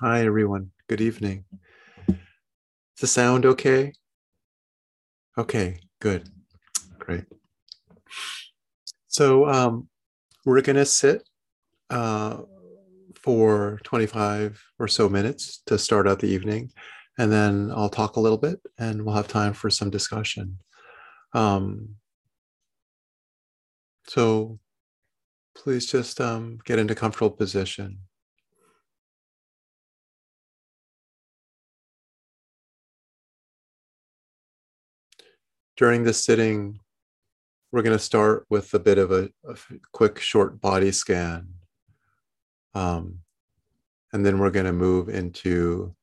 Hi, everyone. Good evening. Is the sound okay? Okay, good. Great. So um, we're going to sit uh, for 25 or so minutes to start out the evening. And then I'll talk a little bit and we'll have time for some discussion. Um, so please just um, get into comfortable position. During this sitting, we're going to start with a bit of a, a quick short body scan. Um, and then we're going to move into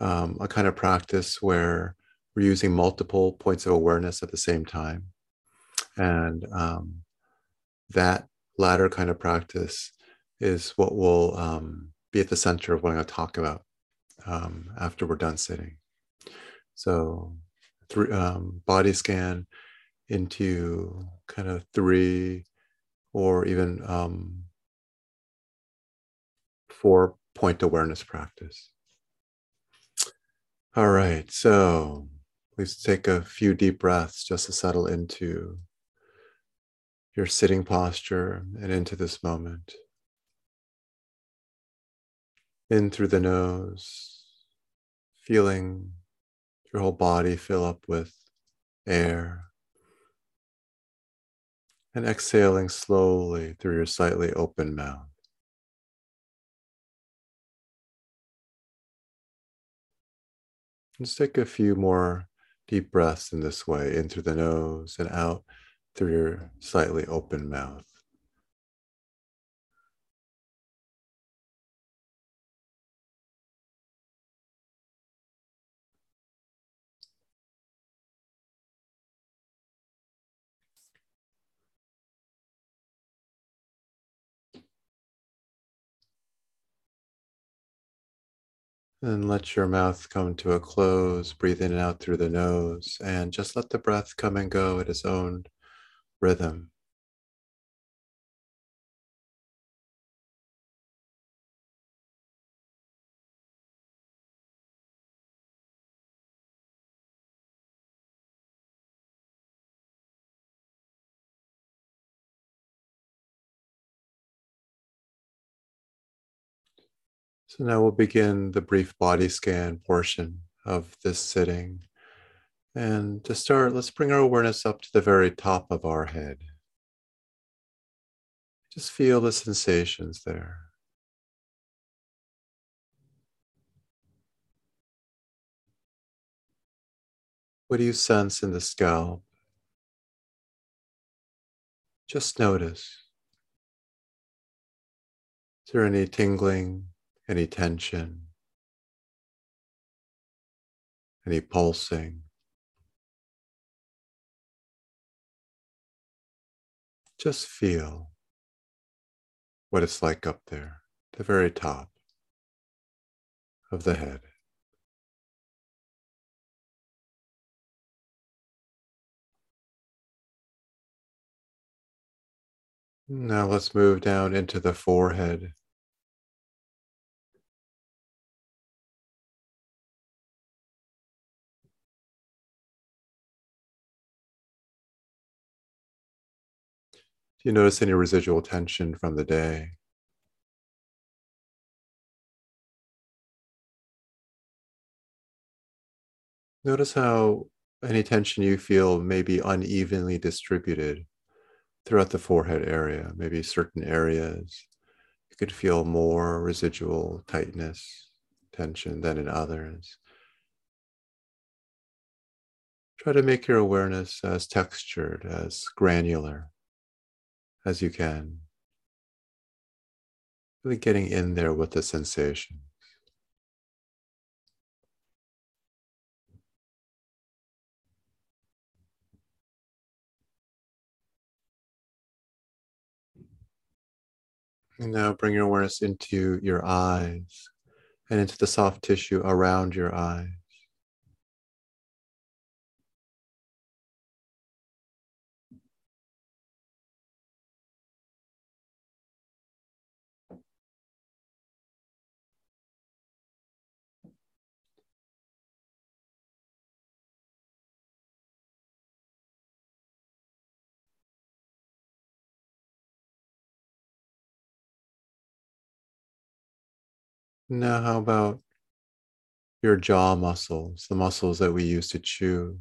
um, a kind of practice where we're using multiple points of awareness at the same time. And um, that latter kind of practice is what will um, be at the center of what I'm going to talk about um, after we're done sitting. So, th- um, body scan into kind of three or even um, four point awareness practice. All right, so please take a few deep breaths just to settle into your sitting posture and into this moment. In through the nose, feeling your whole body fill up with air. And exhaling slowly through your slightly open mouth. Just take a few more deep breaths in this way, in through the nose and out through your slightly open mouth. And let your mouth come to a close. Breathe in and out through the nose, and just let the breath come and go at its own rhythm. So now we'll begin the brief body scan portion of this sitting. And to start, let's bring our awareness up to the very top of our head. Just feel the sensations there. What do you sense in the scalp? Just notice. Is there any tingling, any tension, any pulsing? Just feel what it's like up there, the very top of the head. Now let's move down into the forehead. Do you notice any residual tension from the day? Notice how any tension you feel may be unevenly distributed throughout the forehead area. Maybe certain areas you could feel more residual tightness, tension than in others. Try to make your awareness as textured, as granular as you can. Really getting in there with the sensation. And now bring your awareness into your eyes and into the soft tissue around your eyes. Now, how about your jaw muscles, the muscles that we use to chew?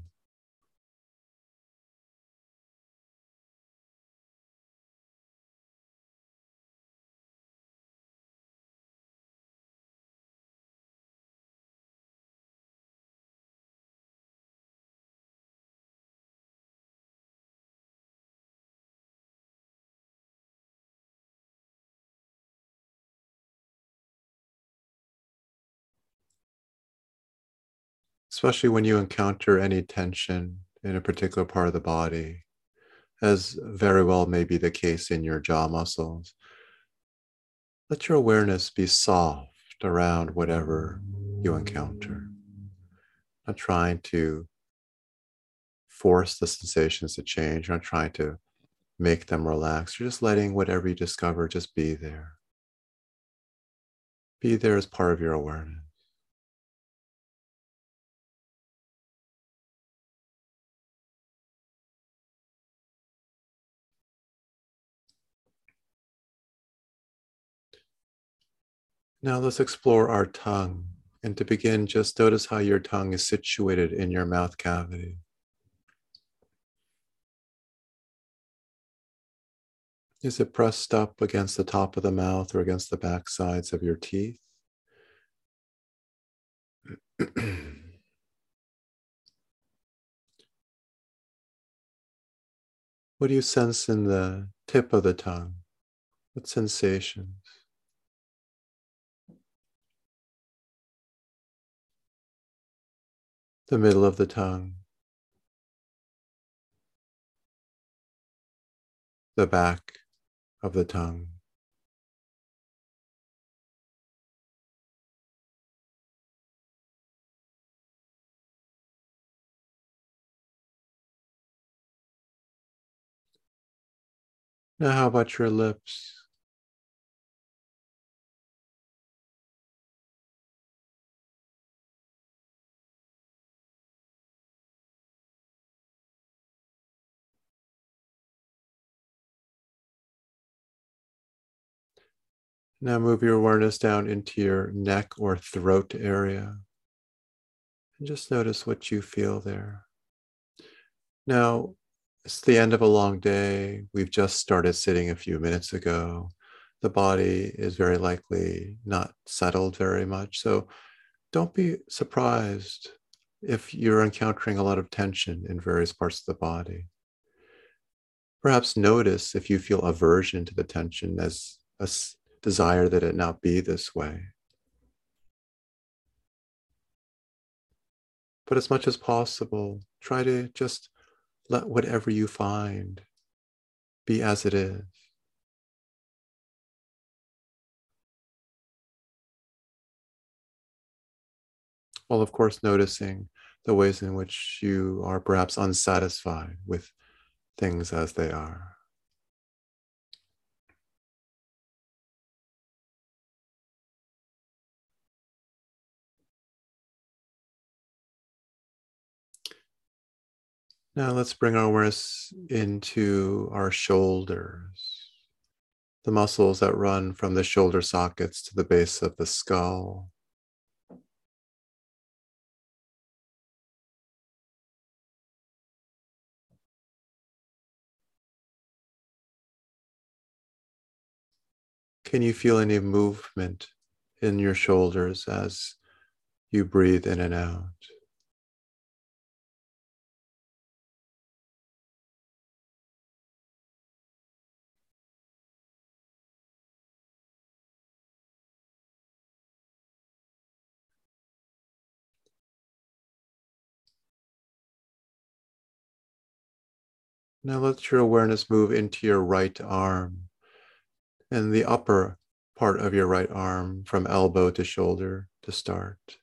Especially when you encounter any tension in a particular part of the body, as very well may be the case in your jaw muscles. Let your awareness be soft around whatever you encounter, not trying to force the sensations to change, not trying to make them relax. You're just letting whatever you discover just be there. Be there as part of your awareness. Now let's explore our tongue. And to begin, just notice how your tongue is situated in your mouth cavity. Is it pressed up against the top of the mouth or against the back sides of your teeth? what do you sense in the tip of the tongue? What sensations? The middle of the tongue, the back of the tongue. Now, how about your lips? Now move your awareness down into your neck or throat area. And just notice what you feel there. Now, it's the end of a long day. We've just started sitting a few minutes ago. The body is very likely not settled very much. So don't be surprised if you're encountering a lot of tension in various parts of the body. Perhaps notice if you feel aversion to the tension as a desire that it not be this way. But as much as possible, try to just let whatever you find be as it is. While, of course, noticing the ways in which you are perhaps unsatisfied with things as they are. Now let's bring our awareness into our shoulders, the muscles that run from the shoulder sockets to the base of the skull. Can you feel any movement in your shoulders as you breathe in and out? Now let your awareness move into your right arm and the upper part of your right arm from elbow to shoulder to start.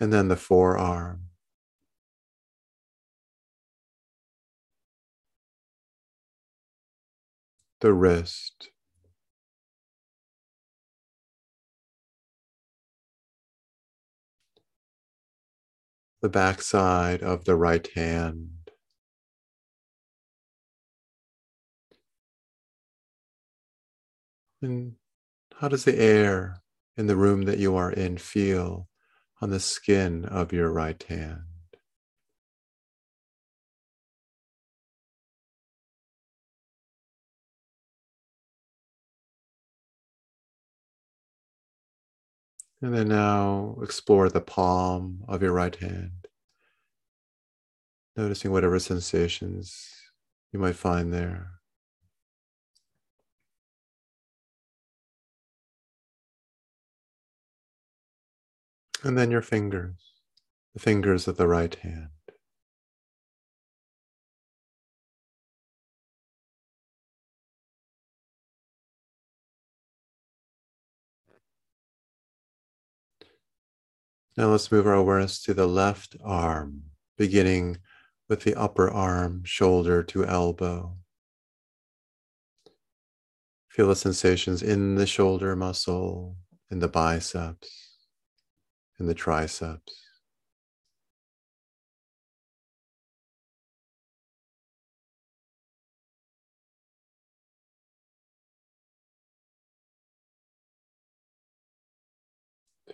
And then the forearm. The wrist. The backside of the right hand. And how does the air in the room that you are in feel on the skin of your right hand? And then now explore the palm of your right hand, noticing whatever sensations you might find there. And then your fingers, the fingers of the right hand. Now let's move our awareness to the left arm, beginning with the upper arm, shoulder to elbow. Feel the sensations in the shoulder muscle, in the biceps, in the triceps.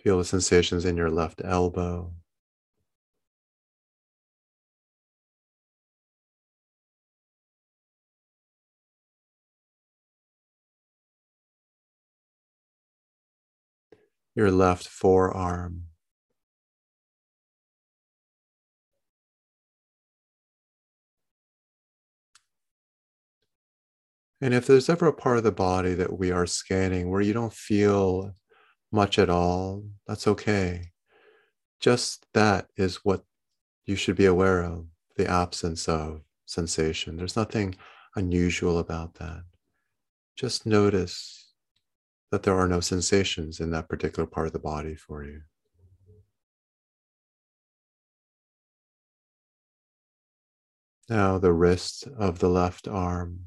Feel the sensations in your left elbow. Your left forearm. And if there's ever a part of the body that we are scanning where you don't feel much at all, that's okay. Just that is what you should be aware of the absence of sensation. There's nothing unusual about that. Just notice that there are no sensations in that particular part of the body for you. Now, the wrist of the left arm.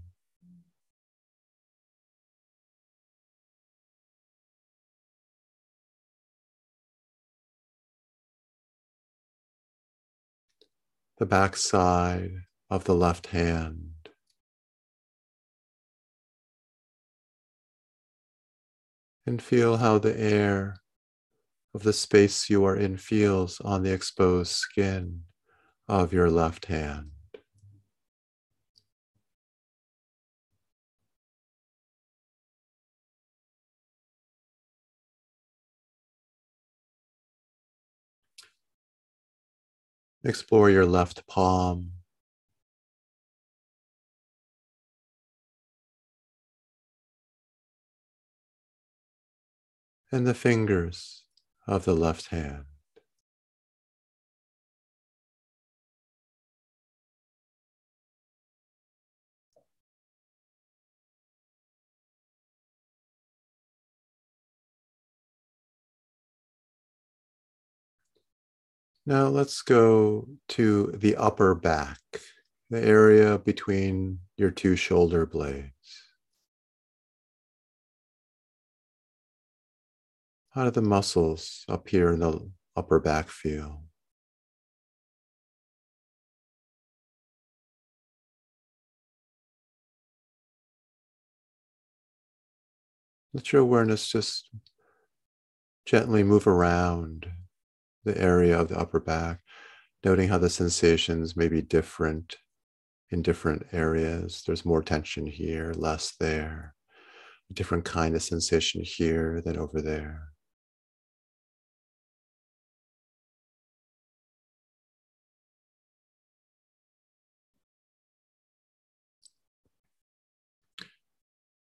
The backside of the left hand. And feel how the air of the space you are in feels on the exposed skin of your left hand. Explore your left palm. And the fingers of the left hand. Now let's go to the upper back, the area between your two shoulder blades. How do the muscles up here in the upper back feel? Let your awareness just gently move around the area of the upper back, noting how the sensations may be different in different areas. There's more tension here, less there, a different kind of sensation here than over there.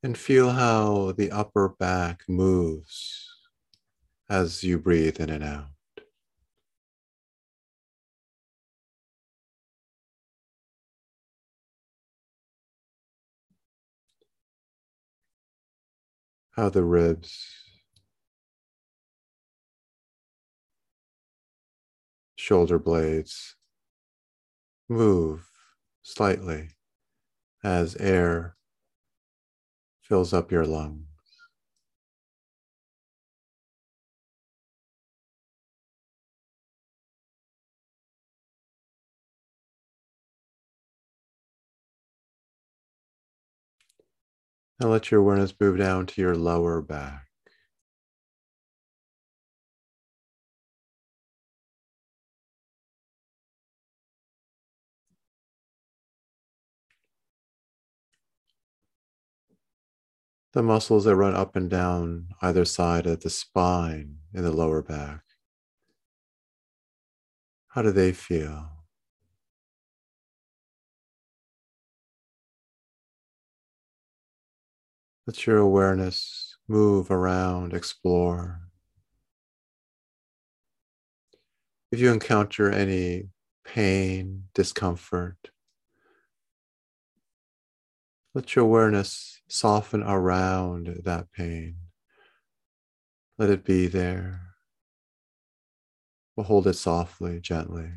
And feel how the upper back moves as you breathe in and out. How the ribs, shoulder blades move slightly as air fills up your lungs. Now let your awareness move down to your lower back. The muscles that run up and down either side of the spine in the lower back. How do they feel? Let your awareness move around, explore. If you encounter any pain, discomfort, let your awareness soften around that pain. Let it be there. We'll hold it softly, gently.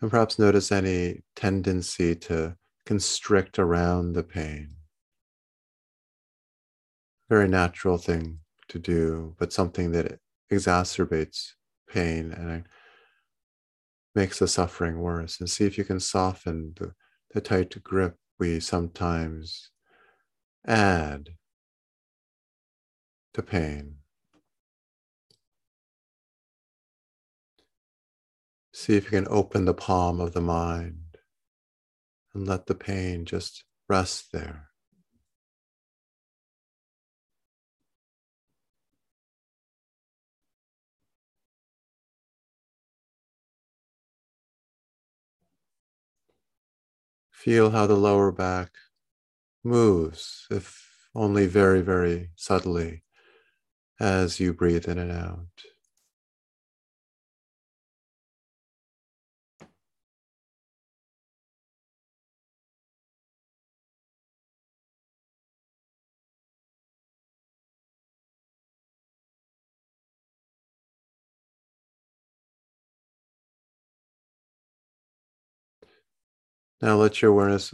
And perhaps notice any tendency to constrict around the pain. Very natural thing to do, but something that exacerbates pain and makes the suffering worse. And see if you can soften the, the tight grip we sometimes add to pain. See if you can open the palm of the mind and let the pain just rest there. Feel how the lower back moves, if only very, very subtly, as you breathe in and out. Now let your awareness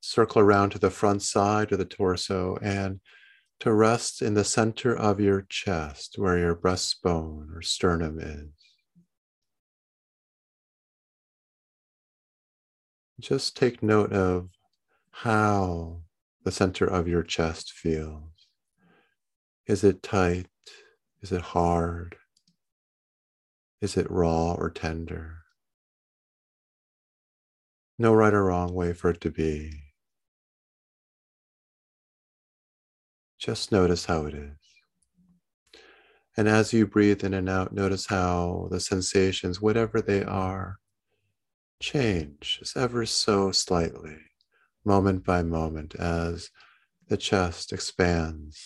circle around to the front side of the torso and to rest in the center of your chest where your breastbone or sternum is. Just take note of how the center of your chest feels. Is it tight? Is it hard? Is it raw or tender? No right or wrong way for it to be. Just notice how it is. And as you breathe in and out, notice how the sensations, whatever they are, change just ever so slightly, moment by moment, as the chest expands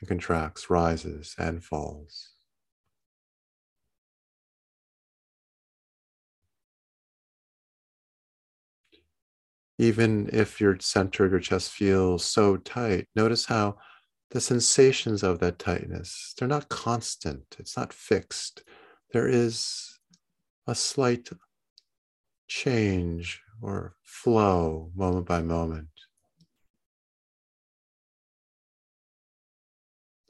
and contracts, rises and falls. Even if your center of your chest feels so tight, notice how the sensations of that tightness, they're not constant, it's not fixed. There is a slight change or flow moment by moment.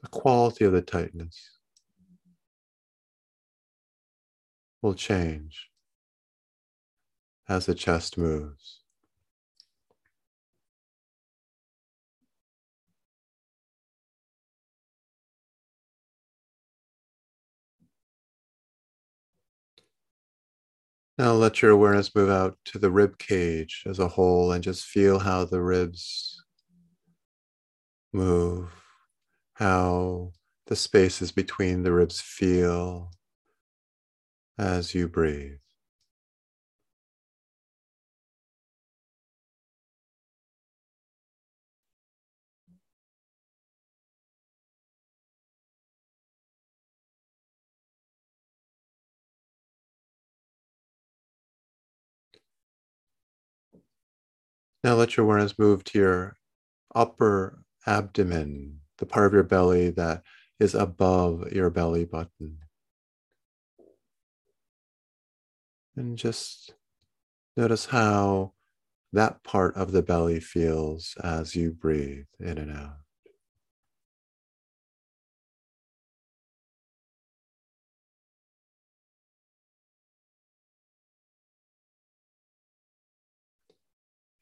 The quality of the tightness will change as the chest moves. Now let your awareness move out to the rib cage as a whole and just feel how the ribs move, how the spaces between the ribs feel as you breathe. Now let your awareness move to your upper abdomen, the part of your belly that is above your belly button. And just notice how that part of the belly feels as you breathe in and out.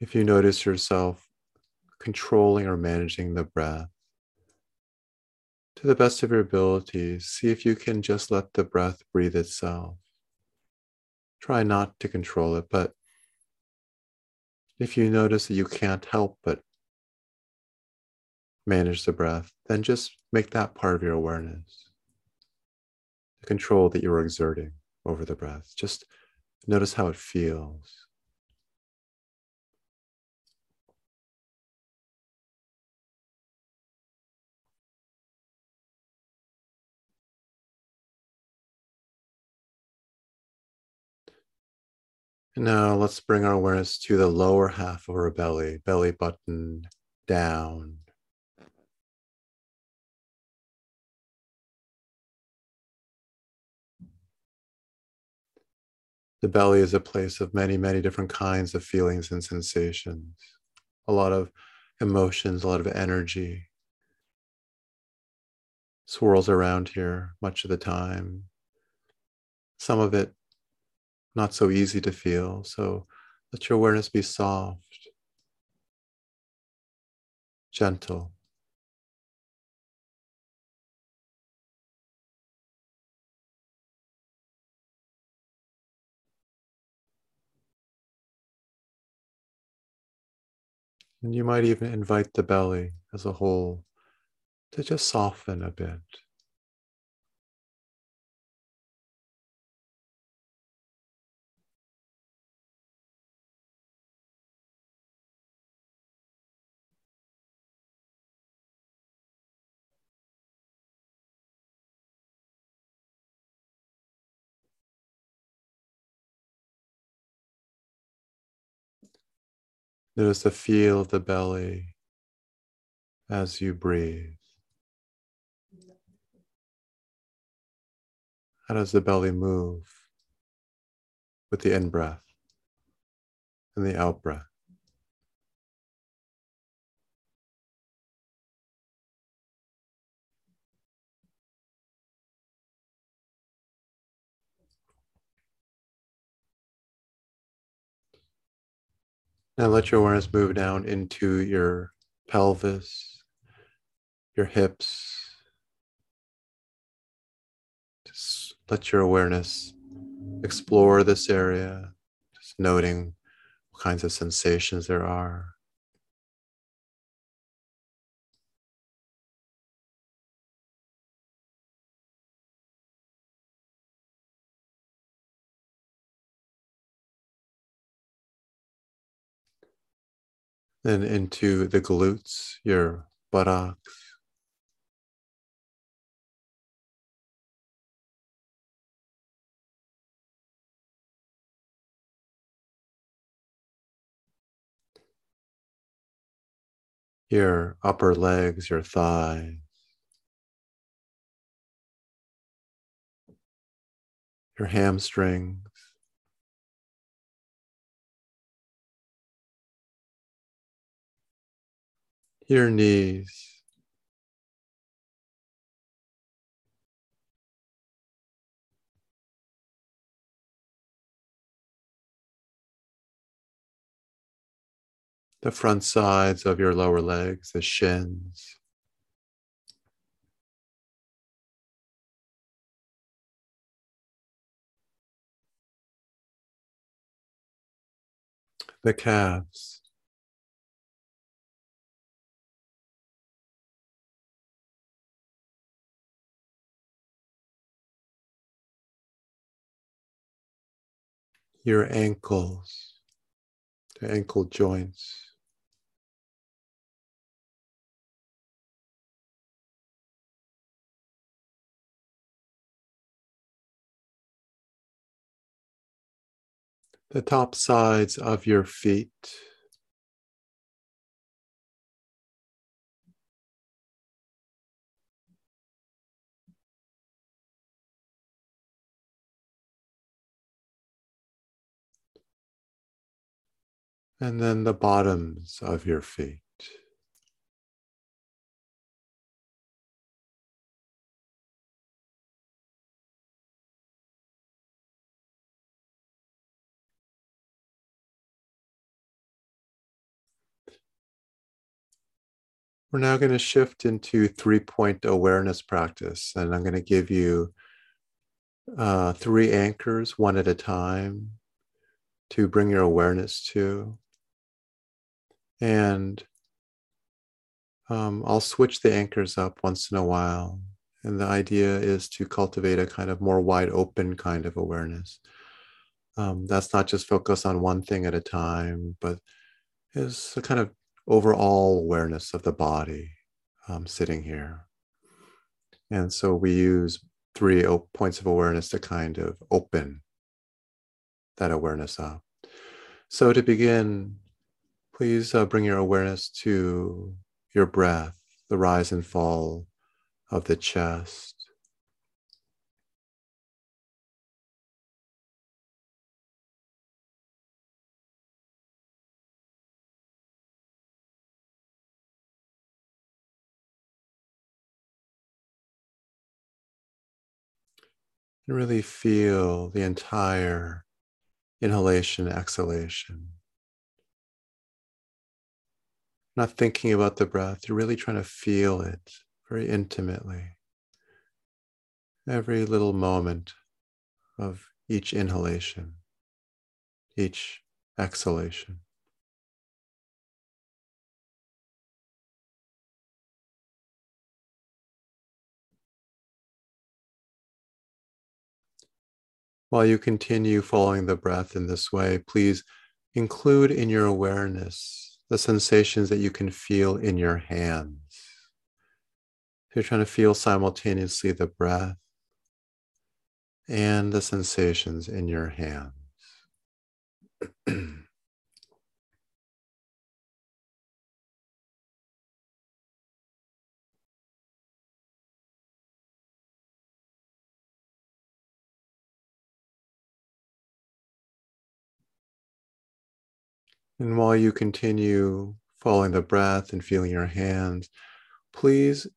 If you notice yourself controlling or managing the breath, to the best of your abilities, see if you can just let the breath breathe itself. Try not to control it, but if you notice that you can't help but manage the breath, then just make that part of your awareness. The control that you're exerting over the breath. Just notice how it feels. Now let's bring our awareness to the lower half of our belly, belly button down. The belly is a place of many, many different kinds of feelings and sensations, a lot of emotions, a lot of energy swirls around here much of the time. Some of it not so easy to feel. So let your awareness be soft, gentle. And you might even invite the belly as a whole to just soften a bit. Notice the feel of the belly as you breathe. How does the belly move with the in breath and the out breath? Now let your awareness move down into your pelvis, your hips. Just let your awareness explore this area, just noting what kinds of sensations there are. Then into the glutes, your buttocks. Your upper legs, your thighs. Your hamstrings. Your knees. The front sides of your lower legs, the shins. The calves. Your ankles, the ankle joints. The top sides of your feet. And then the bottoms of your feet. We're now going to shift into three point awareness practice, and I'm going to give you uh, three anchors, one at a time, to bring your awareness to. And um, I'll switch the anchors up once in a while. And the idea is to cultivate a kind of more wide open kind of awareness. Um, that's not just focus on one thing at a time, but is a kind of overall awareness of the body um, sitting here. And so we use three points of awareness to kind of open that awareness up. So to begin, please uh, bring your awareness to your breath, the rise and fall of the chest. And really feel the entire inhalation, exhalation. Not thinking about the breath, you're really trying to feel it very intimately. Every little moment of each inhalation, each exhalation. While you continue following the breath in this way, please include in your awareness the sensations that you can feel in your hands. You're trying to feel simultaneously the breath and the sensations in your hands. And while you continue following the breath and feeling your hands, please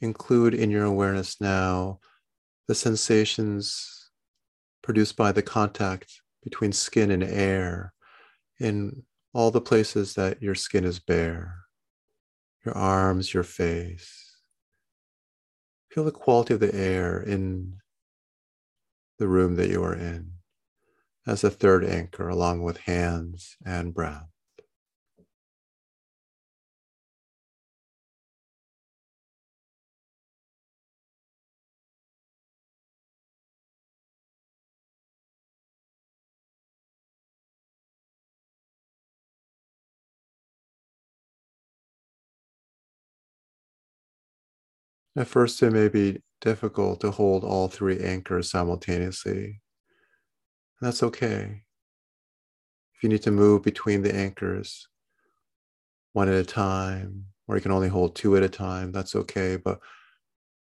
include in your awareness now the sensations produced by the contact between skin and air in all the places that your skin is bare your arms, your face. Feel the quality of the air in the room that you are in as a third anchor, along with hands and breath. At first, it may be difficult to hold all three anchors simultaneously. That's okay. If you need to move between the anchors one at a time, or you can only hold two at a time, that's okay. But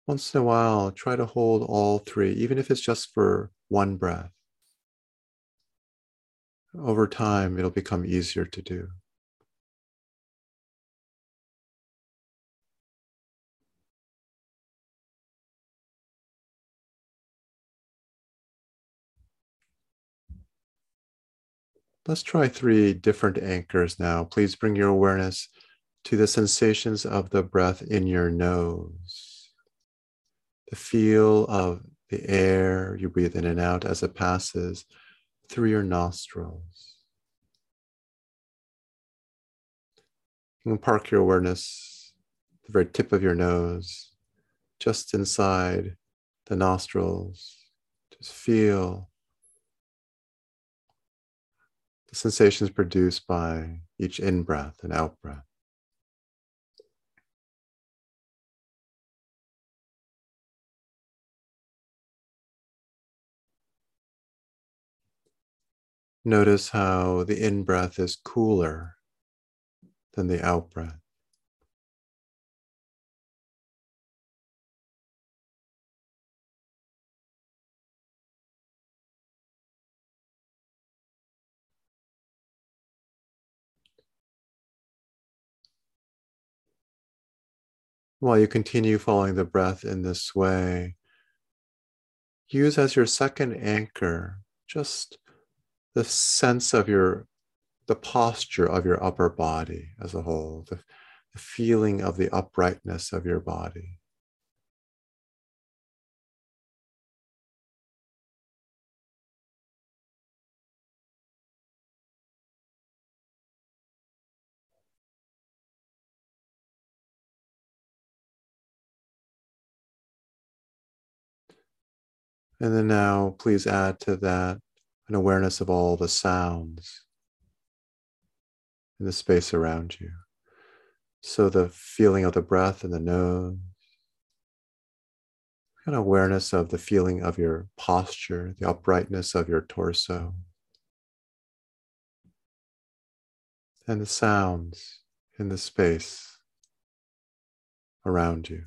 once in a while, try to hold all three, even if it's just for one breath. Over time, it'll become easier to do. Let's try three different anchors now. Please bring your awareness to the sensations of the breath in your nose, the feel of the air you breathe in and out as it passes through your nostrils. You can park your awareness the very tip of your nose, just inside the nostrils. Just feel the sensations produced by each in breath and out breath. Notice how the in breath is cooler than the out breath. While you continue following the breath in this way, use as your second anchor just the sense of your, the posture of your upper body as a whole, the, the feeling of the uprightness of your body. And then now, please add to that an awareness of all the sounds in the space around you. So the feeling of the breath in the nose, an awareness of the feeling of your posture, the uprightness of your torso, and the sounds in the space around you.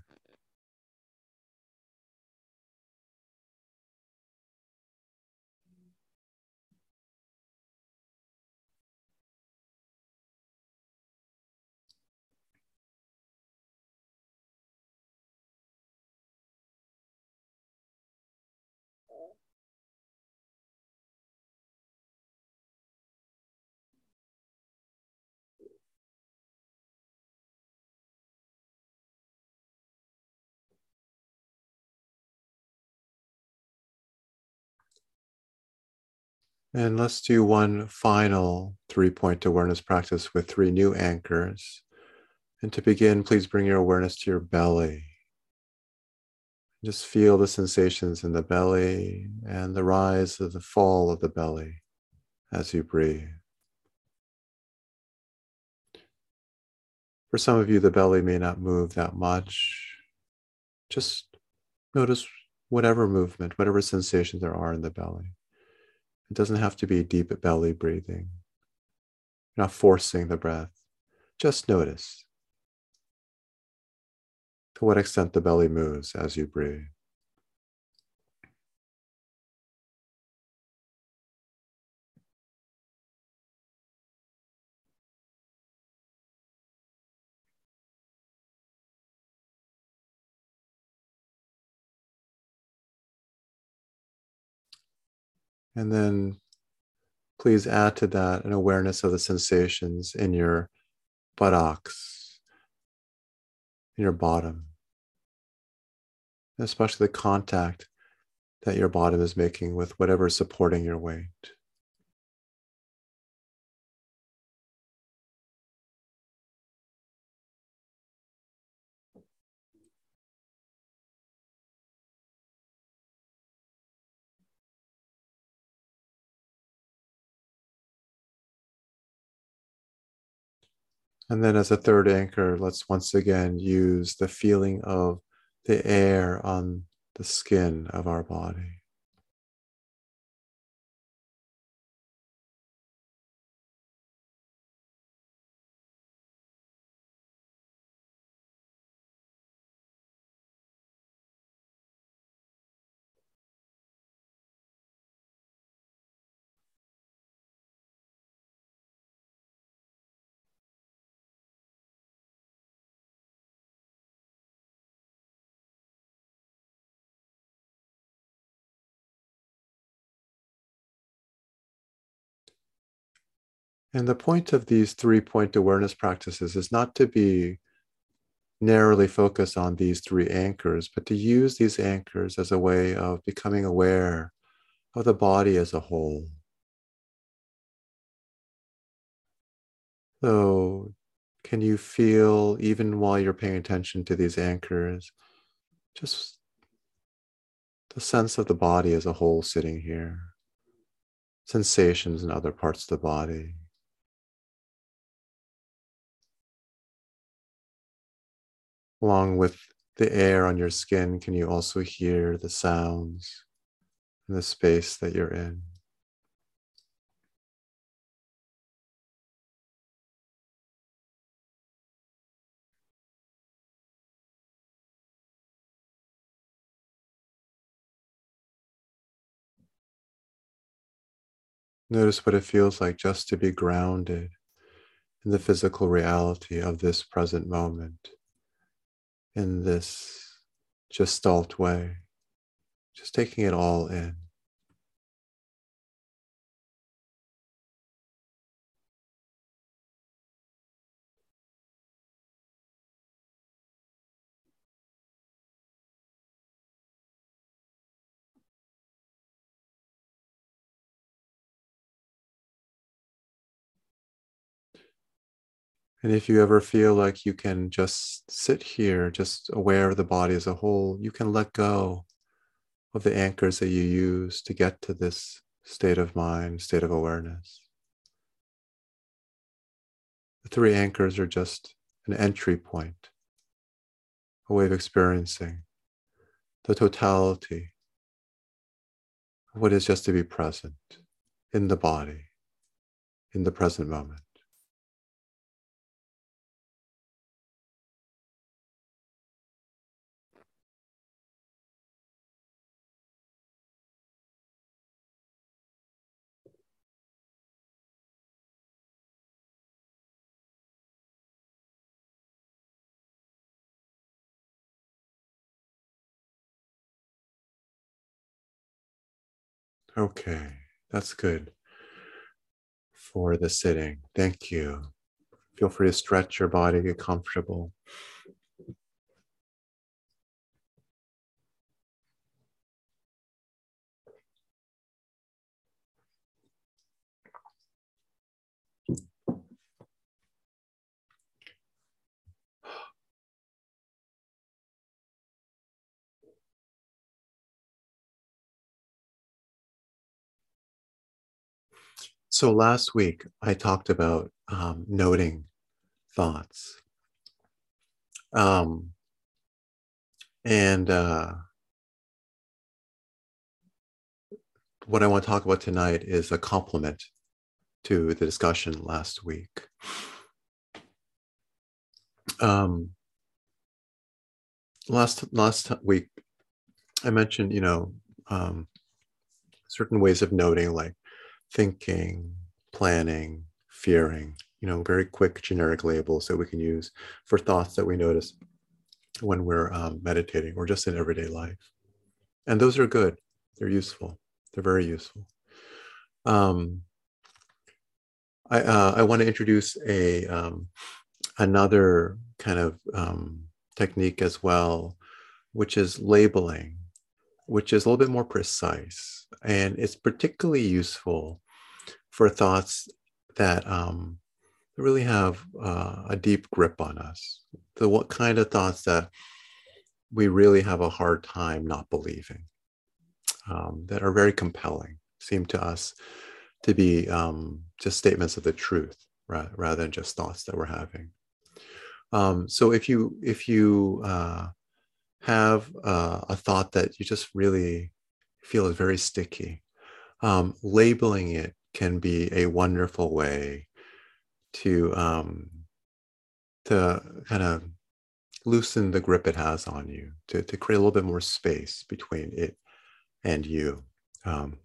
And let's do one final three point awareness practice with three new anchors. And to begin, please bring your awareness to your belly. Just feel the sensations in the belly and the rise of the fall of the belly as you breathe. For some of you, the belly may not move that much. Just notice whatever movement, whatever sensations there are in the belly. It doesn't have to be deep belly breathing. You're not forcing the breath. Just notice to what extent the belly moves as you breathe. And then please add to that an awareness of the sensations in your buttocks, in your bottom, especially the contact that your bottom is making with whatever is supporting your weight. And then, as a third anchor, let's once again use the feeling of the air on the skin of our body. And the point of these three point awareness practices is not to be narrowly focused on these three anchors, but to use these anchors as a way of becoming aware of the body as a whole. So, can you feel, even while you're paying attention to these anchors, just the sense of the body as a whole sitting here, sensations in other parts of the body? Along with the air on your skin, can you also hear the sounds in the space that you're in? Notice what it feels like just to be grounded in the physical reality of this present moment in this gestalt way, just taking it all in. And if you ever feel like you can just sit here, just aware of the body as a whole, you can let go of the anchors that you use to get to this state of mind, state of awareness. The three anchors are just an entry point, a way of experiencing the totality of what is just to be present in the body, in the present moment. Okay, that's good for the sitting. Thank you. Feel free to stretch your body, get comfortable. So last week I talked about um, noting thoughts. Um, and uh, what I want to talk about tonight is a complement to the discussion last week. Um, last last week, I mentioned, you know, um, certain ways of noting, like thinking, planning, fearing, you know, very quick generic labels that we can use for thoughts that we notice when we're um, meditating or just in everyday life. And those are good. They're useful. They're very useful. Um, I, uh, I want to introduce a um, another kind of um, technique as well, which is labeling, which is a little bit more precise. And it's particularly useful for thoughts that um, really have uh, a deep grip on us. The what kind of thoughts that we really have a hard time not believing, um, that are very compelling, seem to us to be um, just statements of the truth right, rather than just thoughts that we're having. Um, so if you if you uh, have uh, a thought that you just really feel is very sticky, um, labeling it can be a wonderful way to um, to kind of loosen the grip it has on you, to, to create a little bit more space between it and you. Um,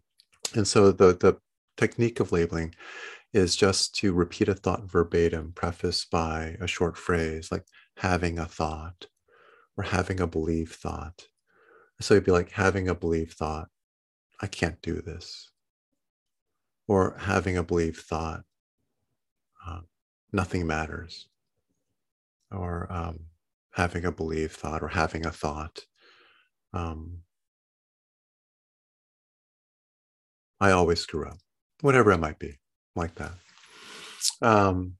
and so the, the technique of labeling is just to repeat a thought verbatim, prefaced by a short phrase like having a thought or having a belief thought. So it'd be like having a belief thought, I can't do this or having a belief thought, uh, nothing matters, or um, having a belief thought, or having a thought. Um, I always screw up, whatever it might be, like that. Um,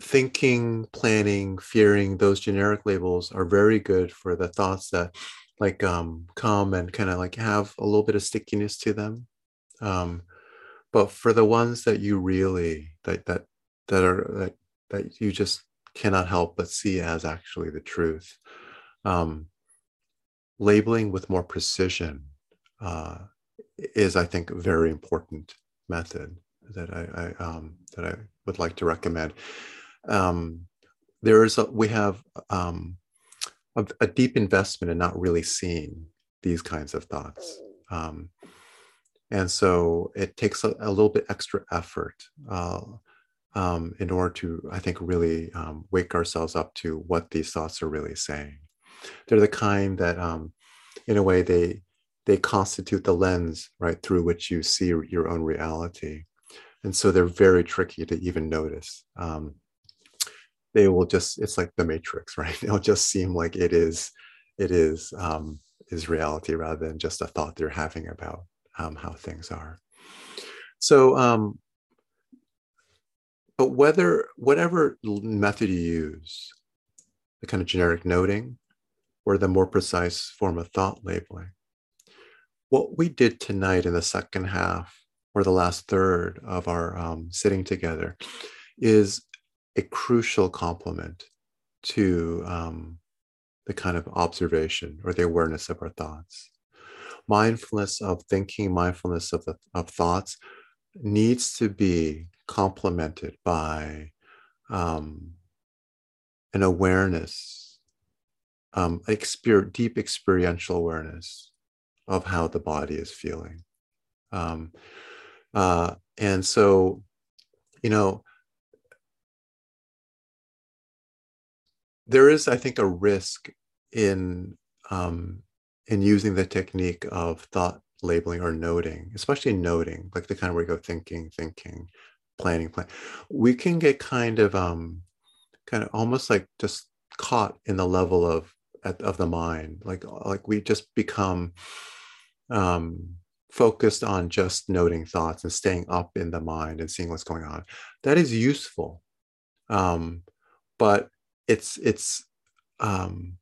thinking, planning, fearing, those generic labels are very good for the thoughts that like um, come and kind of like have a little bit of stickiness to them um, but for the ones that you really that that that are that, that you just cannot help but see as actually the truth um, labeling with more precision uh, is i think a very important method that i, I um, that i would like to recommend. Um, there is a, we have um, a, a, deep investment in not really seeing these kinds of thoughts. Um, and so it takes a, a little bit extra effort uh, um, in order to, I think, really um, wake ourselves up to what these thoughts are really saying. They're the kind that, um, in a way, they they constitute the lens right through which you see your own reality, and so they're very tricky to even notice. Um, they will just it's like the matrix right it'll just seem like it is it is um, is reality rather than just a thought they're having about um, how things are. So um, but whether whatever method you use, the kind of generic noting or the more precise form of thought labeling, what we did tonight in the second half or the last third of our um, sitting together is a crucial complement to um, the kind of observation or the awareness of our thoughts. Mindfulness of thinking, mindfulness of, the, of thoughts needs to be complemented by um, an awareness, um, exper- deep experiential awareness of how the body is feeling. Um, uh, and so, you know, there is, I think, a risk in um, in using the technique of thought labeling or noting, especially noting, like the kind where you go thinking, thinking, planning, plan. We can get kind of um, kind of almost like just caught in the level of of the mind, like like we just become um, focused on just noting thoughts and staying up in the mind and seeing what's going on. That is useful, um, but it's it's um,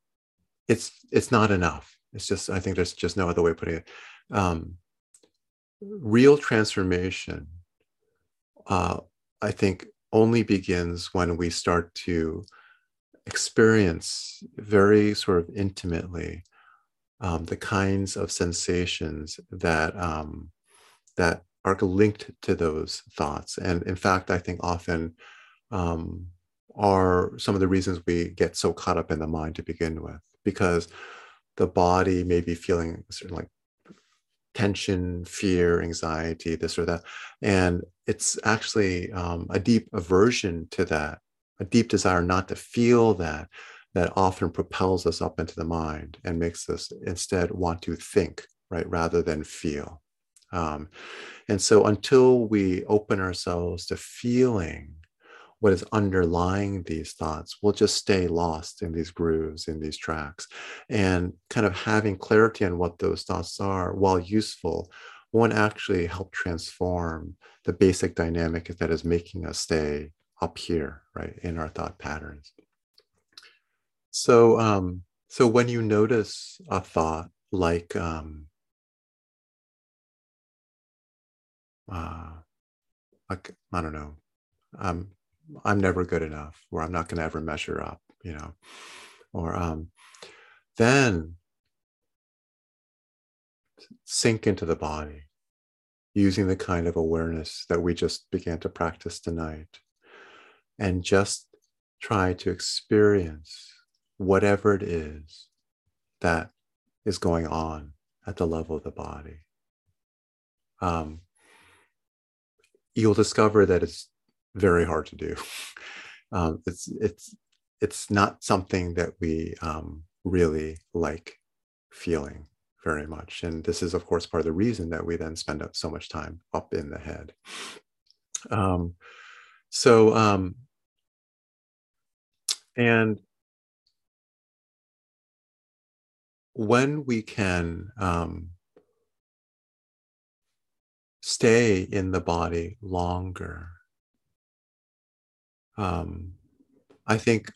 it's it's not enough. It's just I think there's just no other way of putting it. Um, real transformation, uh, I think, only begins when we start to experience very sort of intimately um, the kinds of sensations that um, that are linked to those thoughts. And in fact, I think often um, are some of the reasons we get so caught up in the mind to begin with, because the body may be feeling certain like tension, fear, anxiety, this or that. And it's actually um, a deep aversion to that, a deep desire not to feel that, that often propels us up into the mind and makes us instead want to think, right, rather than feel. Um, and so until we open ourselves to feeling what is underlying these thoughts, we'll just stay lost in these grooves, in these tracks. And kind of having clarity on what those thoughts are, while useful, won't actually help transform the basic dynamic that is making us stay up here, right, in our thought patterns. So, um, so when you notice a thought like, um, uh, like I don't know, um, I'm never good enough, or I'm not going to ever measure up, you know, or um, then sink into the body using the kind of awareness that we just began to practice tonight, and just try to experience whatever it is that is going on at the level of the body. Um, you'll discover that it's very hard to do. Um, it's it's it's not something that we um, really like feeling very much, and this is of course part of the reason that we then spend so much time up in the head. Um, so um, and when we can um, stay in the body longer, um, I think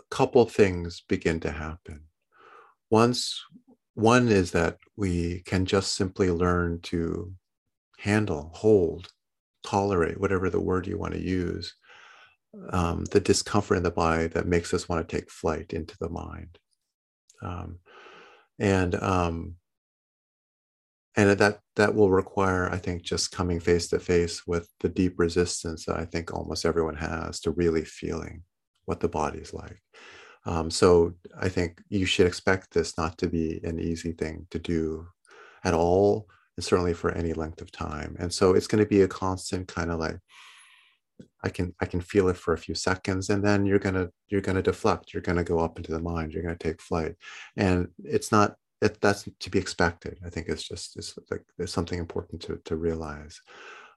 a couple things begin to happen. Once, one is that we can just simply learn to handle, hold, tolerate, whatever the word you want to use, um, the discomfort in the body that makes us want to take flight into the mind. Um, and um, and that that will require, I think, just coming face to face with the deep resistance that I think almost everyone has to really feeling what the body is like. Um, so I think you should expect this not to be an easy thing to do at all, and certainly for any length of time. And so it's going to be a constant kind of like I can I can feel it for a few seconds, and then you're gonna you're gonna deflect. You're gonna go up into the mind. You're gonna take flight, and it's not that's to be expected. I think it's just it's like there's something important to to realize,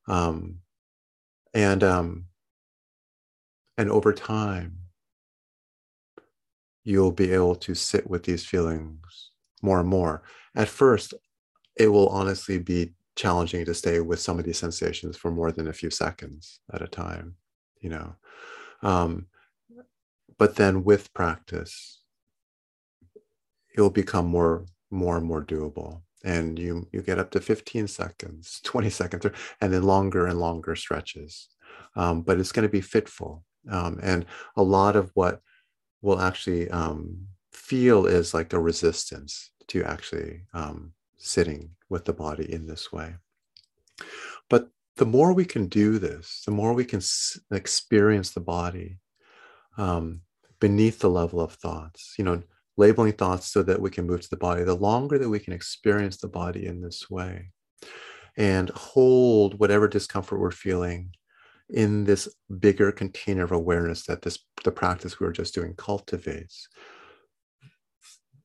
um, and um, and over time, you'll be able to sit with these feelings more and more. At first, it will honestly be challenging to stay with some of these sensations for more than a few seconds at a time, you know. Um, but then with practice, it'll become more, more and more doable. And you you get up to 15 seconds, 20 seconds, and then longer and longer stretches. Um, but it's going to be fitful. Um, and a lot of what will actually um, feel is like a resistance to actually um, sitting with the body in this way. But the more we can do this, the more we can s- experience the body um, beneath the level of thoughts, you know, labeling thoughts so that we can move to the body, the longer that we can experience the body in this way and hold whatever discomfort we're feeling in this bigger container of awareness that this the practice we were just doing cultivates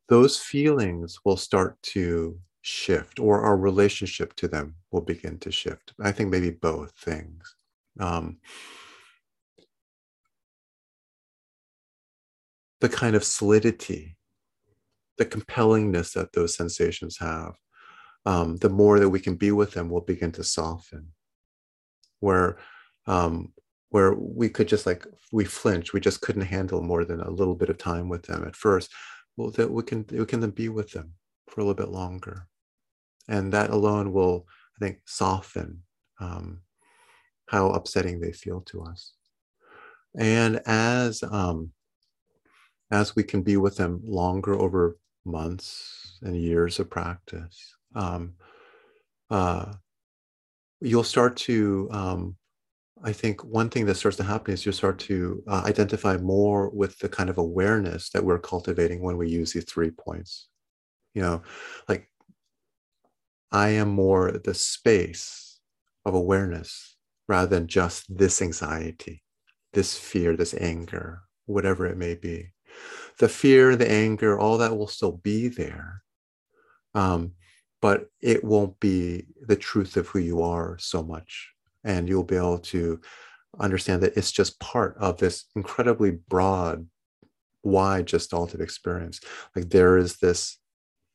those feelings will start to shift or our relationship to them will begin to shift. I think maybe both things. Um, the kind of solidity the compellingness that those sensations have um, the more that we can be with them will begin to soften. Where um, where we could just like we flinch we just couldn't handle more than a little bit of time with them at first well that we can we can then be with them for a little bit longer. And that alone will i think soften um, how upsetting they feel to us. And as um, as we can be with them longer over months and years of practice um, uh, you'll start to um, I think one thing that starts to happen is you start to uh, identify more with the kind of awareness that we're cultivating when we use these three points. You know, like I am more the space of awareness rather than just this anxiety, this fear, this anger, whatever it may be. The fear, the anger, all that will still be there. Um, but it won't be the truth of who you are so much. And you'll be able to understand that it's just part of this incredibly broad wide gestaltive experience. Like there is this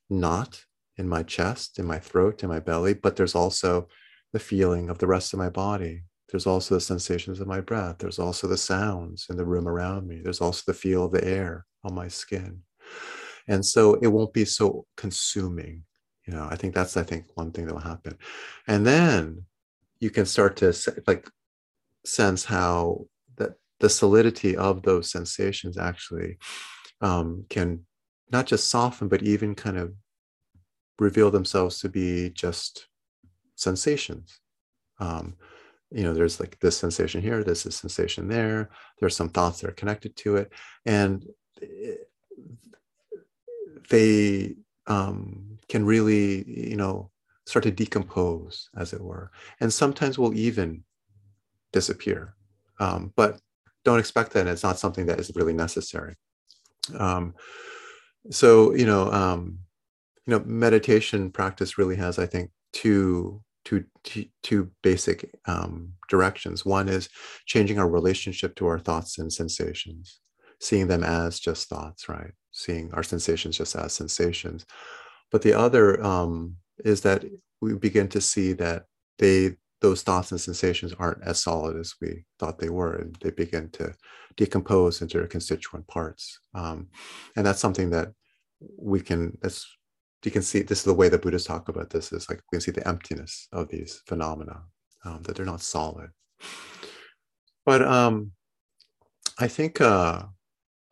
knot in my chest in my throat in my belly but there's also the feeling of the rest of my body. There's also the sensations of my breath. There's also the sounds in the room around me. There's also the feel of the air on my skin. And so it won't be so consuming you know i think that's i think one thing that will happen. And then you can start to like sense how that the solidity of those sensations actually um, can not just soften but even kind of reveal themselves to be just sensations. Um, you know there's like this sensation here this is sensation there there's some thoughts that are connected to it. And they um, can really you know start to decompose, as it were. And sometimes will even disappear. Um, but don't expect that. And It's not something that is really necessary. Um, so, you know, um, you know, meditation practice really has, I think, two two two basic um, directions. One is changing our relationship to our thoughts and sensations, seeing them as just thoughts, right? Seeing our sensations just as sensations. But the other um, is that we begin to see that they those thoughts and sensations aren't as solid as we thought they were, and they begin to decompose into their constituent parts. Um, and that's something that we can. That's you can see. This is the way the Buddhists talk about this. Is like we can see the emptiness of these phenomena um, that they're not solid. But um, I think uh,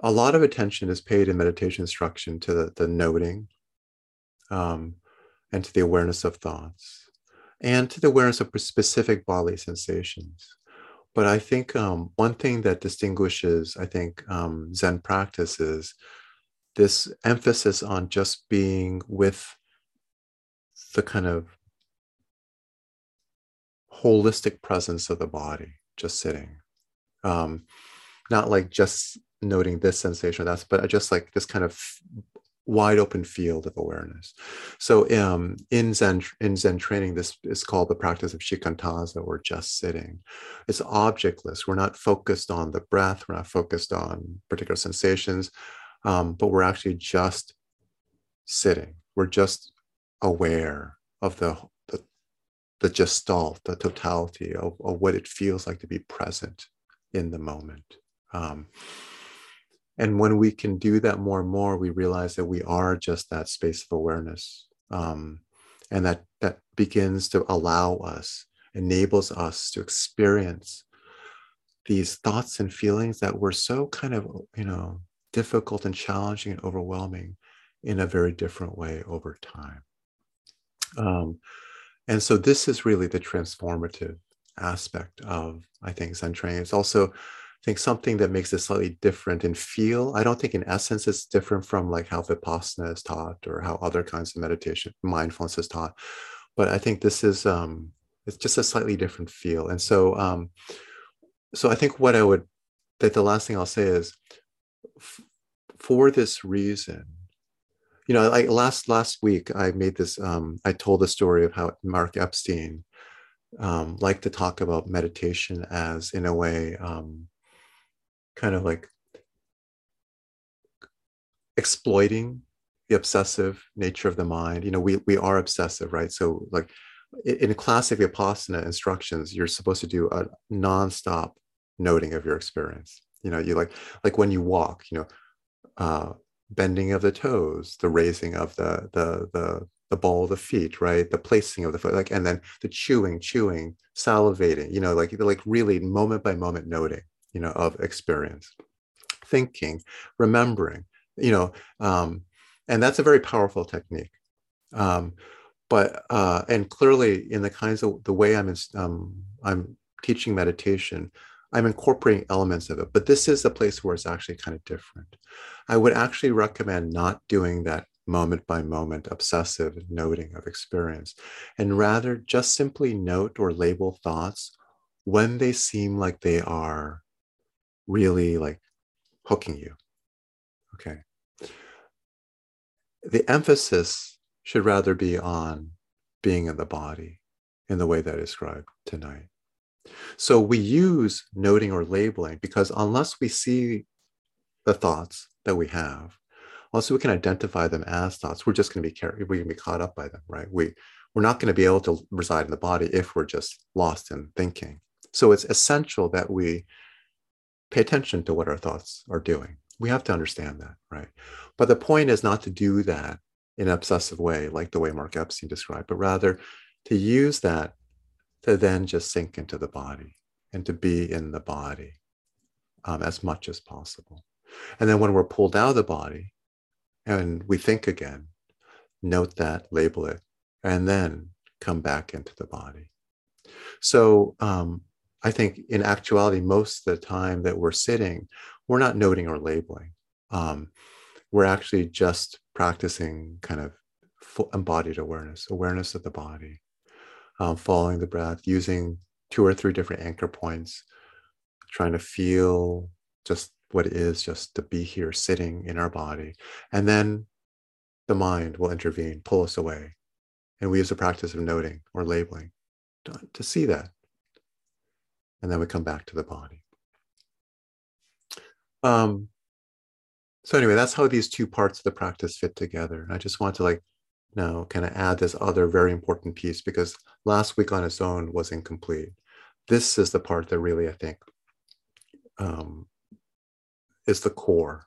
a lot of attention is paid in meditation instruction to the, the noting, um, and to the awareness of thoughts and to the awareness of specific bodily sensations. But I think um, one thing that distinguishes, I think, um, Zen practice is this emphasis on just being with the kind of holistic presence of the body, just sitting. Um, not like just noting this sensation or that, but just like this kind of wide open field of awareness. So um, in Zen in Zen training, this is called the practice of shikantaza or just sitting. It's objectless. We're not focused on the breath. We're not focused on particular sensations, um, but we're actually just sitting. We're just aware of the, the the gestalt, the totality of, of what it feels like to be present in the moment. Um, and when we can do that more and more, we realize that we are just that space of awareness. Um, and that that begins to allow us, enables us to experience these thoughts and feelings that were so kind of, you know, difficult and challenging and overwhelming in a very different way over time. Um, and so this is really the transformative aspect of, I think, Zen training. It's also, think, something that makes it slightly different in feel. I don't think in essence it's different from like how Vipassana is taught or how other kinds of meditation, mindfulness is taught. But I think this is um, it's just a slightly different feel. And so um, so I think what I would that the last thing I'll say is f- for this reason, you know, like last last week, I made this. Um, I told the story of how Mark Epstein um, liked to talk about meditation as, in a way, um, kind of like exploiting the obsessive nature of the mind. You know, we we are obsessive, right? So, like in classic Vipassana instructions, you're supposed to do a nonstop noting of your experience. You know, you like like when you walk. You know. Uh, bending of the toes, the raising of the the the the ball of the feet, right? The placing of the foot, like, and then the chewing, chewing, salivating, you know, like like really moment by moment noting, you know, of experience, thinking, remembering, you know, um, and that's a very powerful technique. Um, but uh, and clearly in the kinds of the way I'm um, I'm teaching meditation, I'm incorporating elements of it, but this is a place where it's actually kind of different. I would actually recommend not doing that moment by moment obsessive noting of experience, and rather just simply note or label thoughts when they seem like they are really like hooking you. Okay. The emphasis should rather be on being in the body in the way that I described tonight. So we use noting or labeling because unless we see the thoughts that we have, unless we can identify them as thoughts, we're just going to be carried, going to be caught up by them, right? We we're not going to be able to reside in the body if we're just lost in thinking. So it's essential that we pay attention to what our thoughts are doing. We have to understand that, right? But the point is not to do that in an obsessive way, like the way Mark Epstein described, but rather to use that to then just sink into the body and to be in the body um, as much as possible. And then when we're pulled out of the body and we think again, note that, label it, and then come back into the body. So um, I think in actuality, most of the time that we're sitting, we're not noting or labeling. Um, we're actually just practicing kind of embodied awareness, awareness of the body, um, following the breath, using two or three different anchor points, trying to feel just what it is just to be here sitting in our body. And then the mind will intervene, pull us away. And we use the practice of noting or labeling to, to see that. And then we come back to the body. Um, so anyway, that's how these two parts of the practice fit together. And I just want to like now kind of add this other very important piece because last week on its own was incomplete. This is the part that really, I think, um, is the core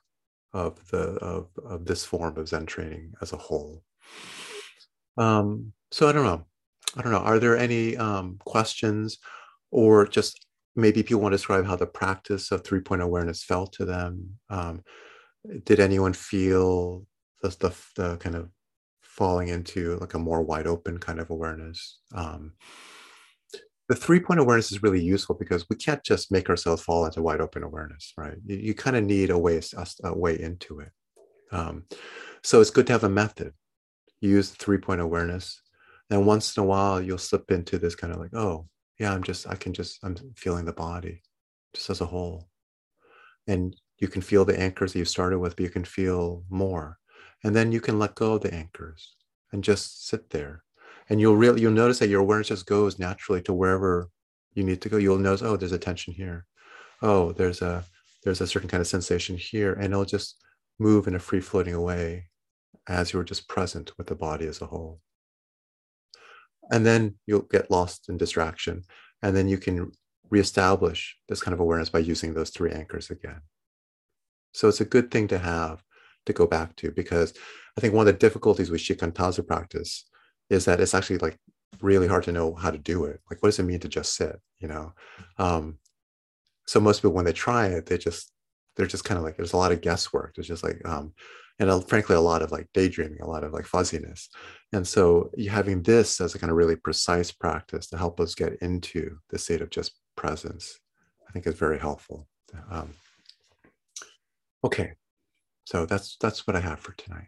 of the of, of this form of Zen training as a whole. Um, so I don't know. I don't know. Are there any um, questions, or just maybe people want to describe how the practice of three point awareness felt to them? Um, did anyone feel the, the, the kind of falling into like a more wide open kind of awareness. Um, the three point awareness is really useful because we can't just make ourselves fall into wide open awareness, right? You, you kind of need a way, a, way into it. Um, so it's good to have a method. Use three point awareness. And once in a while, you'll slip into this kind of like, oh, yeah, I'm just, I can just, I'm feeling the body just as a whole. And you can feel the anchors that you started with, but you can feel more. And then you can let go of the anchors and just sit there. And you'll really you'll notice that your awareness just goes naturally to wherever you need to go. You'll notice, oh, there's a tension here. Oh, there's a there's a certain kind of sensation here. And it'll just move in a free floating way as you're just present with the body as a whole. And then you'll get lost in distraction. And then you can reestablish this kind of awareness by using those three anchors again. So it's a good thing to have to go back to because i think one of the difficulties with shikantaza practice is that it's actually like really hard to know how to do it. Like what does it mean to just sit you know? Um, so most people when they try it they just they're just kind of like there's a lot of guesswork. There's just like um, and a, frankly a lot of like daydreaming a lot of like fuzziness. And so having this as a kind of really precise practice to help us get into the state of just presence i think is very helpful. Um, okay. So that's that's what i have for tonight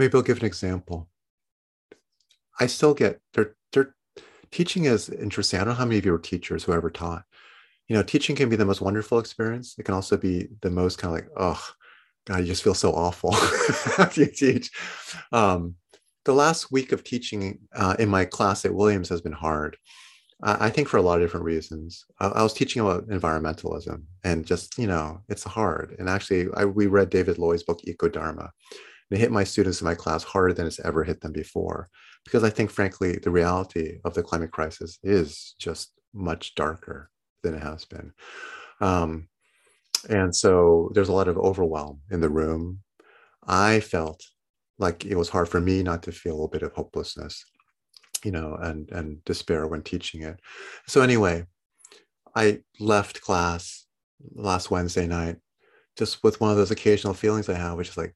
maybe I'll give an example. I still get teaching is interesting. I don't know how many of you are teachers who ever taught. You know, teaching can be the most wonderful experience. It can also be the most kind of like, oh, God, you just feel so awful after you teach. Um, the last week of teaching uh, in my class at Williams has been hard. I think for a lot of different reasons. I, I, was teaching about environmentalism, and just you know, it's hard. And actually, I, we read David Loy's book Eco Dharma, it hit my students in my class harder than it's ever hit them before. Because I think, frankly, the reality of the climate crisis is just much darker than it has been. Um, and so there's a lot of overwhelm in the room. I felt like it was hard for me not to feel a little bit of hopelessness, you know, and and despair when teaching it. So anyway, I left class last Wednesday night just with one of those occasional feelings I have, which is like,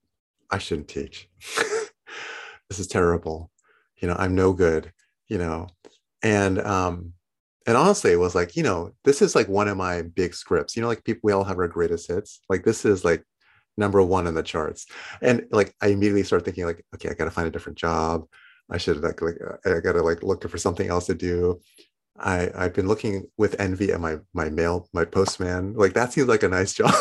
I shouldn't teach. this is terrible. You know, I'm no good, you know. And um, and honestly, it was like, you know, this is like one of my big scripts. You know, like people we all have our greatest hits. Like this is like number one in the charts. And like I immediately start thinking, like, okay, I gotta find a different job. I should like like I gotta like look for something else to do. I I've been looking with envy at my my mail my postman like that seems like a nice job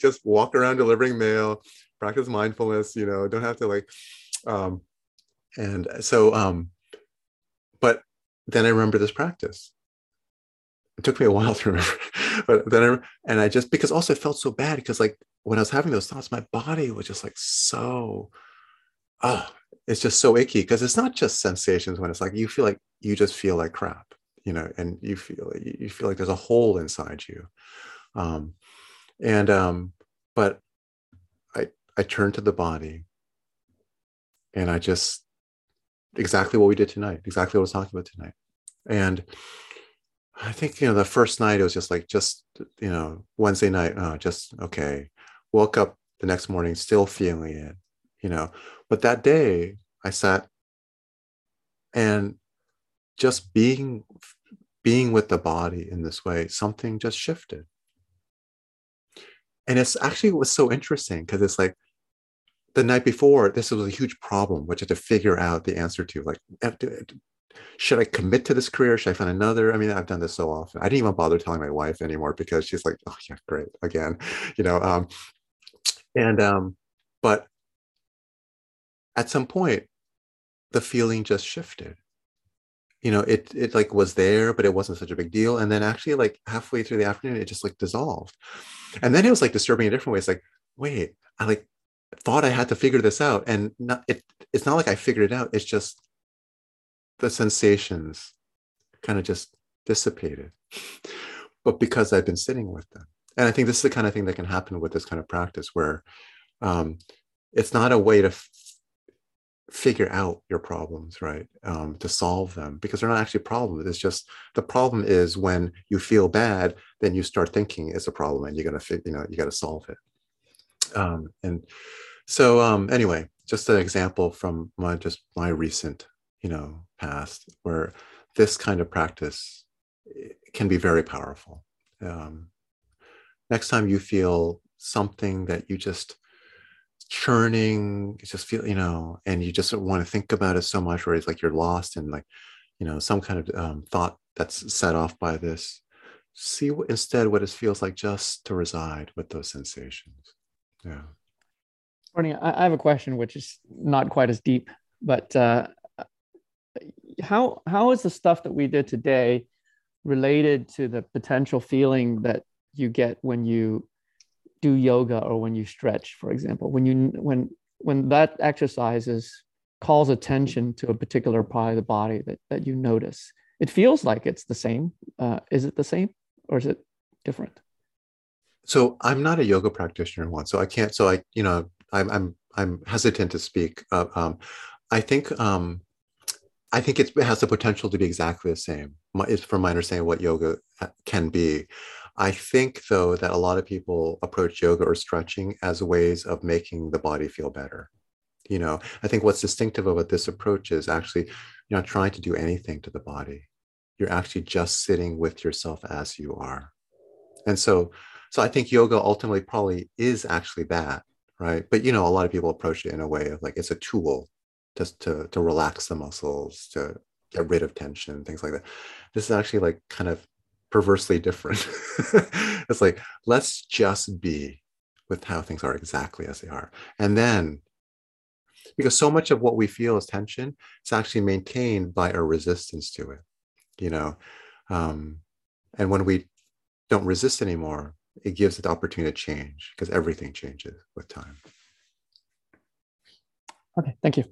just walk around delivering mail practice mindfulness you know don't have to like um and so um but then i remember this practice. It took me a while to remember but then I, and i just because also it felt so bad because like when i was having those thoughts my body was just like so oh it's just so icky because it's not just sensations when it's like you feel like you just feel like crap you know and you feel you feel like there's a hole inside you. Um and um but I turned to the body and I just exactly what we did tonight, exactly what I was talking about tonight. And I think, you know, the first night it was just like, just, you know, Wednesday night, oh, just okay. Woke up the next morning still feeling it, you know. But that day I sat and just being being with the body in this way, something just shifted. And it's actually was so interesting because it's like the night before, this was a huge problem, which I had to figure out the answer to. Like, should I commit to this career? Should I find another? I mean, I've done this so often. I didn't even bother telling my wife anymore because she's like, "Oh yeah, great again," you know. Um, and um, but at some point, the feeling just shifted. You know, it it like was there, but it wasn't such a big deal. And then actually, like halfway through the afternoon, it just like dissolved. And then it was like disturbing in different ways. Like, wait, I like thought I had to figure this out, and not, it, it's not like I figured it out. It's just the sensations kind of just dissipated, but because I've been sitting with them, and I think this is the kind of thing that can happen with this kind of practice, where um, it's not a way to f- figure out your problems, right? Um, to solve them, because they're not actually problems. It's just the problem is when you feel bad, then you start thinking it's a problem, and you're gonna, you know, you got to solve it. Um, and so um, anyway, just an example from my just my recent, you know, past where this kind of practice eh, can be very powerful. Um, next time you feel something that you just churning, just feel, you know, and you just want to think about it so much, where it's like you're lost and like you know, some kind of um, thought that's set off by this. See what, instead what it feels like just to reside with those sensations. Yeah. Bernie, I have a question which is not quite as deep, but uh, how how is the stuff that we did today related to the potential feeling that you get when you do yoga or when you stretch, for example? When you when when that exercise is calls attention to a particular part of the body that, that you notice. It feels like it's the same. Uh, is it the same or is it different? So I'm not a yoga practitioner one, so I can't. So I, you know, I'm I'm I'm hesitant to speak. Uh, um, I think um, I think it has the potential to be exactly the same. It's from my understanding what yoga uh, can be. I think though that a lot of people approach yoga or stretching as ways of making the body feel better you know i think what's distinctive about this approach is actually you're not trying to do anything to the body you're actually just sitting with yourself as you are and so so i think yoga ultimately probably is actually that right? But you know a lot of people approach it in a way of like it's a tool just to to relax the muscles to get rid of tension things like that. This is actually like kind of perversely different. It's like let's just be with how things are exactly as they are. And then because so much of what we feel as tension is actually maintained by our resistance to it you know? Um, and when we don't resist anymore it gives it the opportunity to change because everything changes with time okay thank you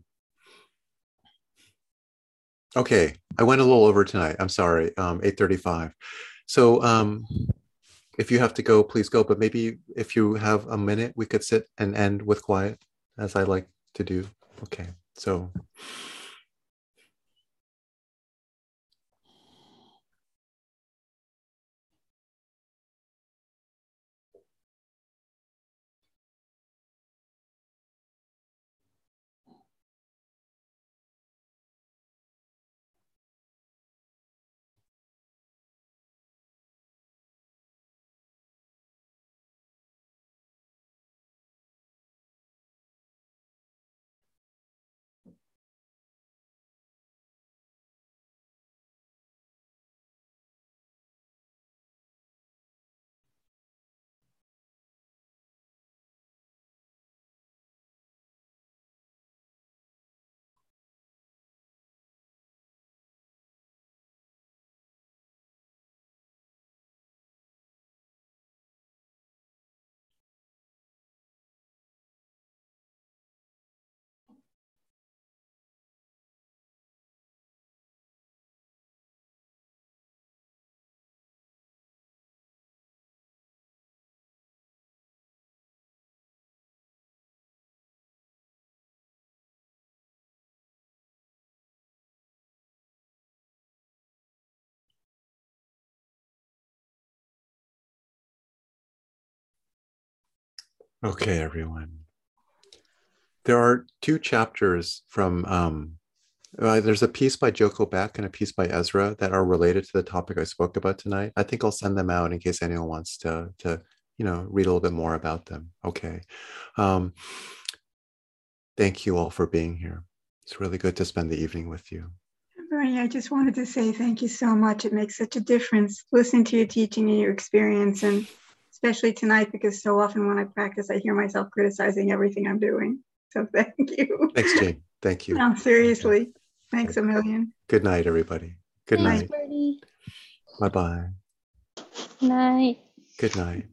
okay i went a little over tonight i'm sorry um, 8.35 so um, if you have to go please go but maybe if you have a minute we could sit and end with quiet as i like to do. Okay, so. Okay, everyone. There are two chapters from, um, uh, there's a piece by Joko Beck and a piece by Ezra that are related to the topic I spoke about tonight. I think I'll send them out in case anyone wants to, to you know, read a little bit more about them. Okay. Um, thank you all for being here. It's really good to spend the evening with you. Bernie, I just wanted to say thank you so much. It makes such a difference listening to your teaching and your experience and especially tonight because so often when I practice, I hear myself criticizing everything I'm doing. So thank you. Thanks, Jane. Thank you. No, seriously. Thanks a million. Good night, everybody. Good Thanks, night. Bernie. Bye bye. Night. Good night.